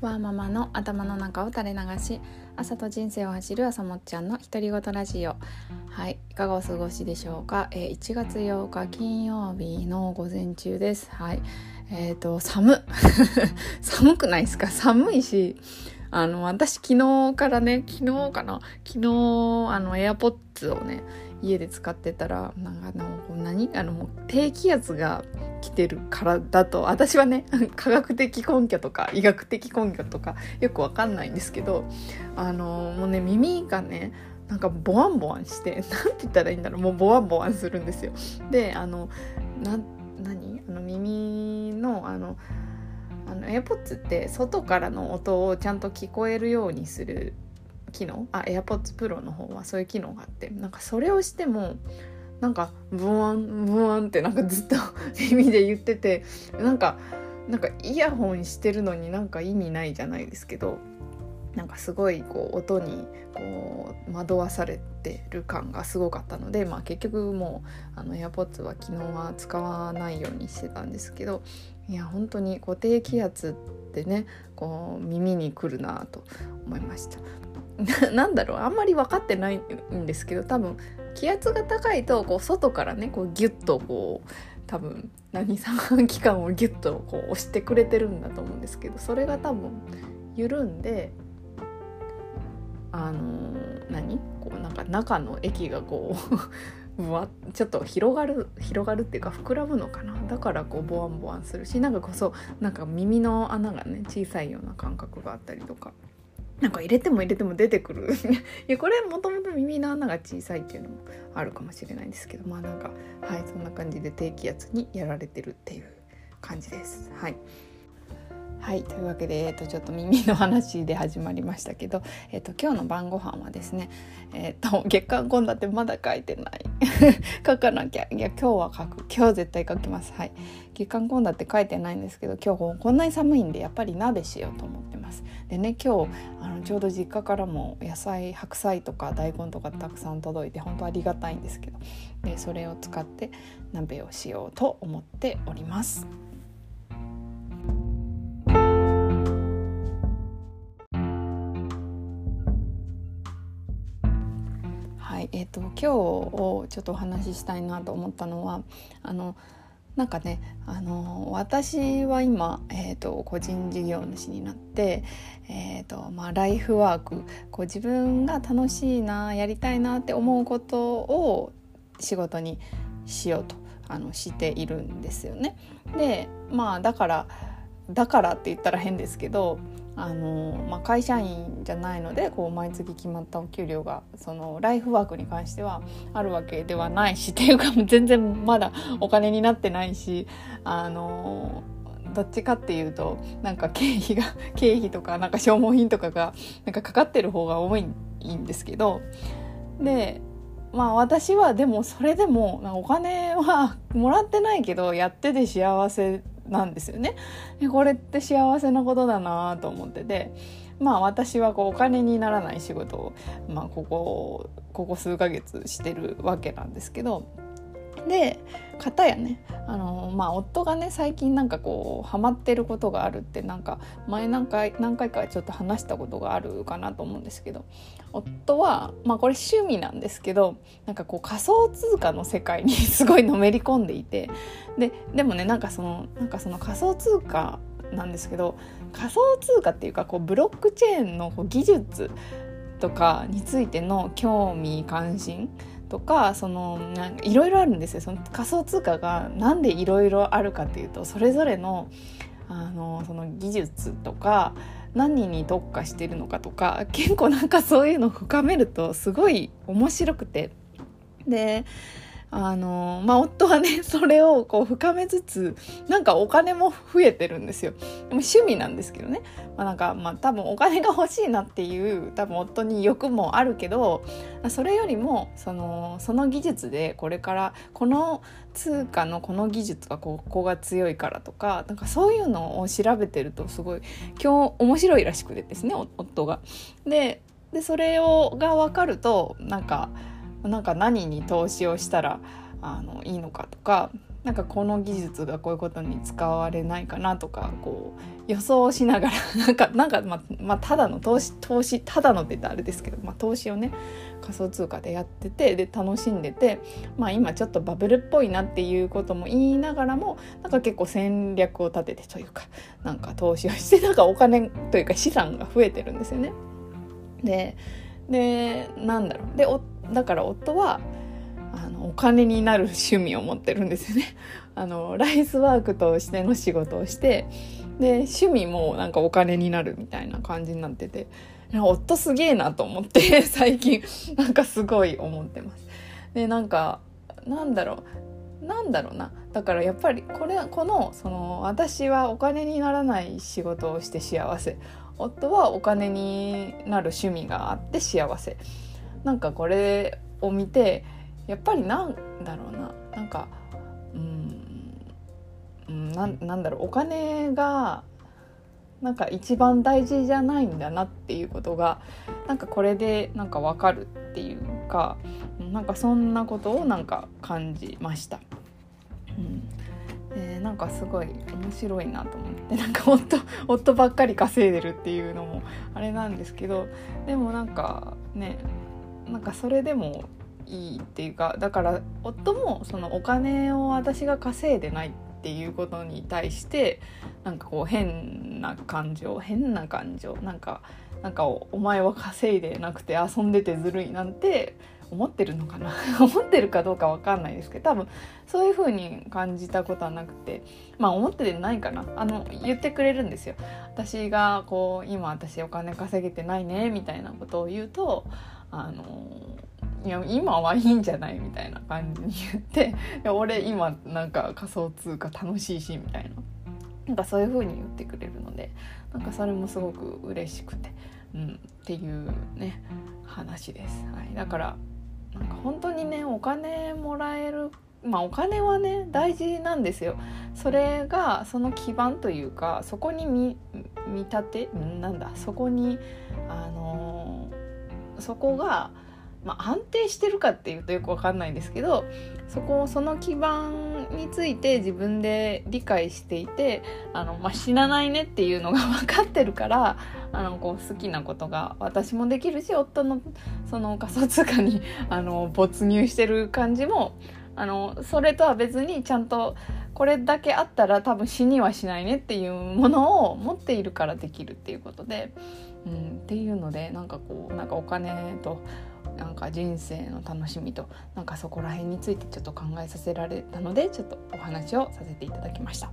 ワーママの頭の中を垂れ流し朝と人生を走る朝もっちゃんの独り言ラジオ。はいいかがお過ごしでしょうか、えー、1月8日金曜日の午前中です。はいえーと寒 寒くないですか？寒いしあの私昨日からね昨日かな？昨日あの AirPods をね家で使ってたらなんかあの何？あのもう低気圧が来てるからだと私はね 科学的根拠とか医学的根拠とかよくわかんないんですけどあのもうね耳がねなんかボワンボワンして 何て言ったらいいんだろう？もうボワンボワンするんですよ。であのな何？あの耳のあのあの AirPods って外からの音をちゃんと聞こえるようにする機能？あ AirPods Pro の方はそういう機能があって。なんかそれをしてもなんかブワンブワンってなんかずっと耳で言っててなんかなんかイヤホンしてるのになんか意味ないじゃないですけどなんかすごいこう音にこう惑わされてる感がすごかったので、まあ、結局もうあの AirPods は昨日は使わないようにしてたんですけどいや本当に固定気圧ってねこう耳にくるなと思いました。なんだろうあんまり分かってないんですけど多分気圧が高いとこう外からねこうギュッとこう多分何三半規管をギュッとこう押してくれてるんだと思うんですけどそれが多分緩んであのー、何？こうなんか中の液がこうわちょっと広がる広がるっていうか膨らむのかな。だからこうボワンボワンするしなんかこそなんか耳の穴がね小さいような感覚があったりとか。なんか入れても入れても出てくる。いやこれもともと耳の穴が小さいっていうのもあるかもしれないんですけどまあなんかはいそんな感じで低気圧にやられてるっていう感じです。はい。はいというわけで、えー、とちょっと耳の話で始まりましたけど、えー、と今日の晩ご飯はですね、えーと、月刊献立まだ書いてない。書かなきゃ。いや今日は書く。今日絶対書きます。はい。月刊献立書いてないんですけど今日こんなに寒いんでやっぱり鍋しようと思ってます。でね今日あのちょうど実家からも野菜白菜とか大根とかたくさん届いて本当ありがたいんですけどでそれを使って鍋をしようと思っております。はいえーと、今日をちょっとお話ししたいなと思ったのはあのなんかねあの私は今、えーと、個人事業主になって、えーとまあ、ライフワークこう自分が楽しいなやりたいなって思うことを仕事にしようとあのしているんですよね。でまあだからだからって言ったら変ですけどあの、まあ、会社員じゃないのでこう毎月決まったお給料がそのライフワークに関してはあるわけではないしっていうか 全然まだお金になってないしあのどっちかっていうとなんか経費が 経費とかなんか消耗品とかがなんかかかってる方が多いんですけどでまあ私はでもそれでもお金はもらってないけどやってて幸せなんですよね。これって幸せなことだなと思っててまあ私はこうお金にならない仕事を、まあ、ここここ数ヶ月してるわけなんですけどで方やね。あの、まあ、夫がね最近なんかこうハマってることがあるってなんか前何回何回かちょっと話したことがあるかなと思うんですけど夫は、まあ、これ趣味なんですけどなんかこう仮想通貨の世界に すごいのめり込んでいてででもねなんかそのなんかその仮想通貨なんですけど仮想通貨っていうかこうブロックチェーンのこう技術とかについての興味関心とかそのいろいろあるんですよ。その仮想通貨がなんでいろいろあるかっていうとそれぞれのあのその技術とか何に特化してるのかとか結構なんかそういうのを深めるとすごい面白くて。であのまあ夫はね それをこう深めつつなんかお金も増えてるんですよでも趣味なんですけどね、まあ、なんかまあ多分お金が欲しいなっていう多分夫に欲もあるけどそれよりもそのその技術でこれからこの通貨のこの技術はここが強いからとかなんかそういうのを調べてるとすごい今日面白いらしくてですね夫が。ででそれをが分かるとなんかなんか何に投資をしたらあのいいのかとかなんかこの技術がこういうことに使われないかなとかこう予想しながら なんかなんかま、まあ、ただの投資投資ただのって言ったらあれですけど、まあ、投資をね仮想通貨でやっててで楽しんでて、まあ、今ちょっとバブルっぽいなっていうことも言いながらもなんか結構戦略を立ててというかなんか投資をしてなんかお金というか資産が増えてるんですよね。ででなんだろうでだから夫はあのお金になる趣味を持ってるんですよね。あのライスワークとしての仕事をしてで趣味もなんかお金になるみたいな感じになってて夫すげえなと思って 最近なんかすごい思ってます。でなんかなんだろうなんだろうなだからやっぱりこれこのその私はお金にならない仕事をして幸せ夫はお金になる趣味があって幸せなんかこれを見てやっぱりなんだろうな。なんかうんななんだろう。お金がなんか一番大事じゃないんだなっていうことがなんかこれでなんかわかるっていうかなんかそんなことをなんか感じました。うん。なんかすごい面白いなと思ってなんか夫夫ばっかり稼いでるっていうのもあれなんですけどでもなんかねなんかそれでもいいっていうかだから夫もそのお金を私が稼いでないっていうことに対してなんかこう変な感情変な感情なんかなんかお前は稼いでなくて遊んでてずるいなんて思ってるのかな？思ってるかどうか分かんないですけど多分そういう風に感じたことはなくてまあ思っててないかな？あの言ってくれるんですよ。私がこう今私お金稼げてないねみたいなことを言うとあのいや今はいいんじゃないみたいな感じに言っていや俺今なんか仮想通貨楽しいしみたいな。なんかそういう風に言ってくれるのでなんかそれもすごく嬉しくて、うん、っていうね話です。はい、だからなんか本当にねお金もらえるまあお金はね大事なんですよ。それがその基盤というかそこに見立てなんだそこにあの、そこがまあ、安定してるかっていうとよくわかんないんですけどそこをその基盤について自分で理解していてあの、まあ、死なないねっていうのが 分かってるからあのこう好きなことが私もできるし夫のその仮想通貨にあの没入してる感じもあのそれとは別にちゃんとこれだけあったら多分死にはしないねっていうものを持っているからできるっていうことで、うん、っていうのでなんかこうなんかお金となんか人生の楽しみとなんかそこら辺についてちょっと考えさせられたのでちょっとお話をさせていただきました。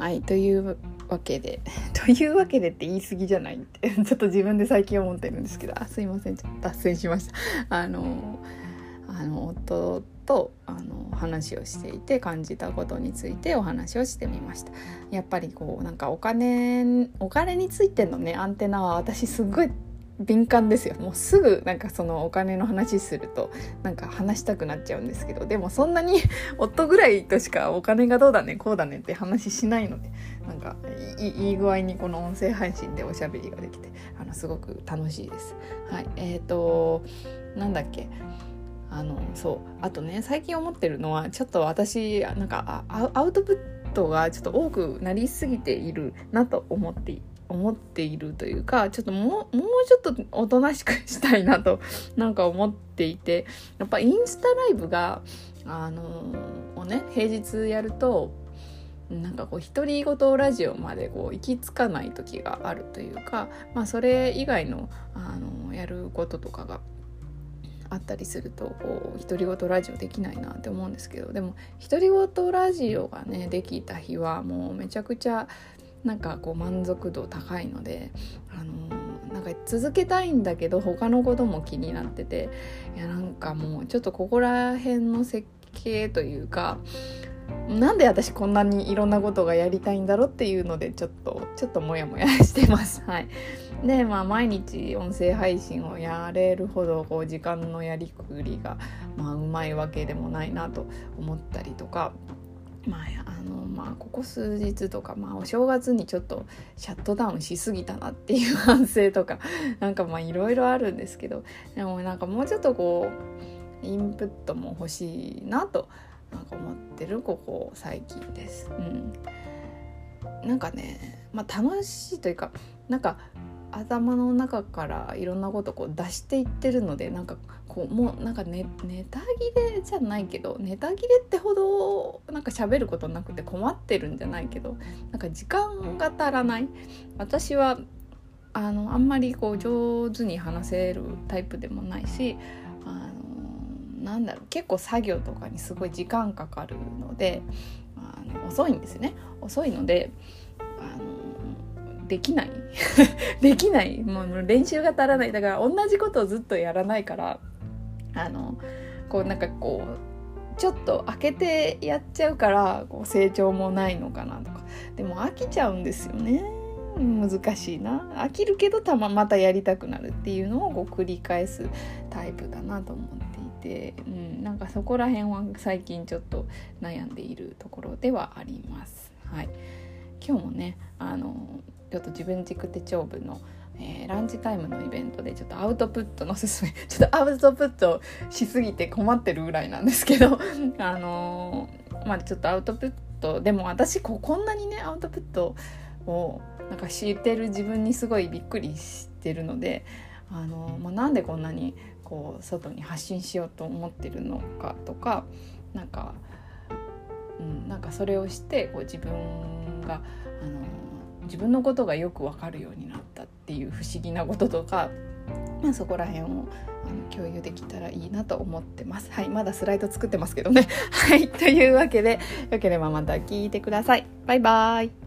はいというわけで というわけでって言い過ぎじゃないって ちょっと自分で最近思ってるんですけどあすいませんちょっと脱線しました。あの あの夫とあの話をしていて感じたことについてお話をしてみました。やっぱりこうなんかお金お金についてのねアンテナは私すっごい敏感ですよ。もうすぐなんかそのお金の話するとなんか話したくなっちゃうんですけど。でもそんなに 夫ぐらいとしかお金がどうだねこうだねって話しないのでなんかいい具合にこの音声配信でおしゃべりができてあのすごく楽しいです。はい、え、ー、となんだっけ？あのそう。あとね最近思ってるのはちょっと私なんかアウトプットがちょっと多くなりすぎているなと思って思っているというかちょっともうもうちょっとおとなしくしたいなと なんか思っていてやっぱインスタライブがあのをね平日やるとなんかこう独り言ラジオまでこう行き着かない時があるというか、まあ、それ以外のあのやることとかがあったりするとこう独り言ラジオできないなって思うんですけどでも独り言ラジオがねできた日はもうめちゃくちゃなんかこう満足度高いのであのなんか続けたいんだけど他のことも気になってていやなんかもうちょっとここら辺の設計というかなんで私こんなにいろんなことがやりたいんだろうっていうのでちょっとちょっとモヤモヤしてます。はい、でまあ毎日音声配信をやれるほどこう時間のやりくりが、まあ、うまいわけでもないなと思ったりとかまああのまあここ数日とか、まあ、お正月にちょっとシャットダウンしすぎたなっていう反省とか なんかまあいろいろあるんですけどでもなんかもうちょっとこうインプットも欲しいなとなんか思ってるここ最近です。うん、なんかね、まあ、楽しいというかなんか頭の中からいろんなことこう出していってるのでなんかこうもうなんかネネタ切れじゃないけどネタ切れってほどなんか喋ることなくて困ってるんじゃないけどなんか時間が足らない。私はあのあんまりこう上手に話せるタイプでもないしあのなんだろう結構作業とかにすごい時間かかるのであの遅いんですね。遅いのであのできない？できない。もう練習が足らない。だから同じことをずっとやらないから。あのこうなんかこうちょっと開けてやっちゃうからこう成長もないのかなとか。でも飽きちゃうんですよね。難しいな。飽きるけどたままたやりたくなるっていうのをこう繰り返すタイプだなと思っていて、うん、なんかそこら辺は最近ちょっと悩んでいるところではあります。はい、今日もねあのちょっと自分軸手帳部のえー、ランチタイムのイベントでちょっとアウトプットのすすめ ちょっとアウトプットしすぎて困ってるぐらいなんですけど あのー、まあちょっとアウトプットでも私ここんなにねアウトプットをなんか知ってる自分にすごいびっくりしてるのであのー、まあ、なんでこんなにこう外に発信しようと思ってるのかとかなんか、うん、なんかそれをしてこう自分があの自分のことがよく分かるようになったっていう不思議なこととか、まあ、そこら辺をあの共有できたらいいなと思ってます。はい、まだスライド作ってますけどね。はい、というわけでよければまた聞いてください。バイバーイ。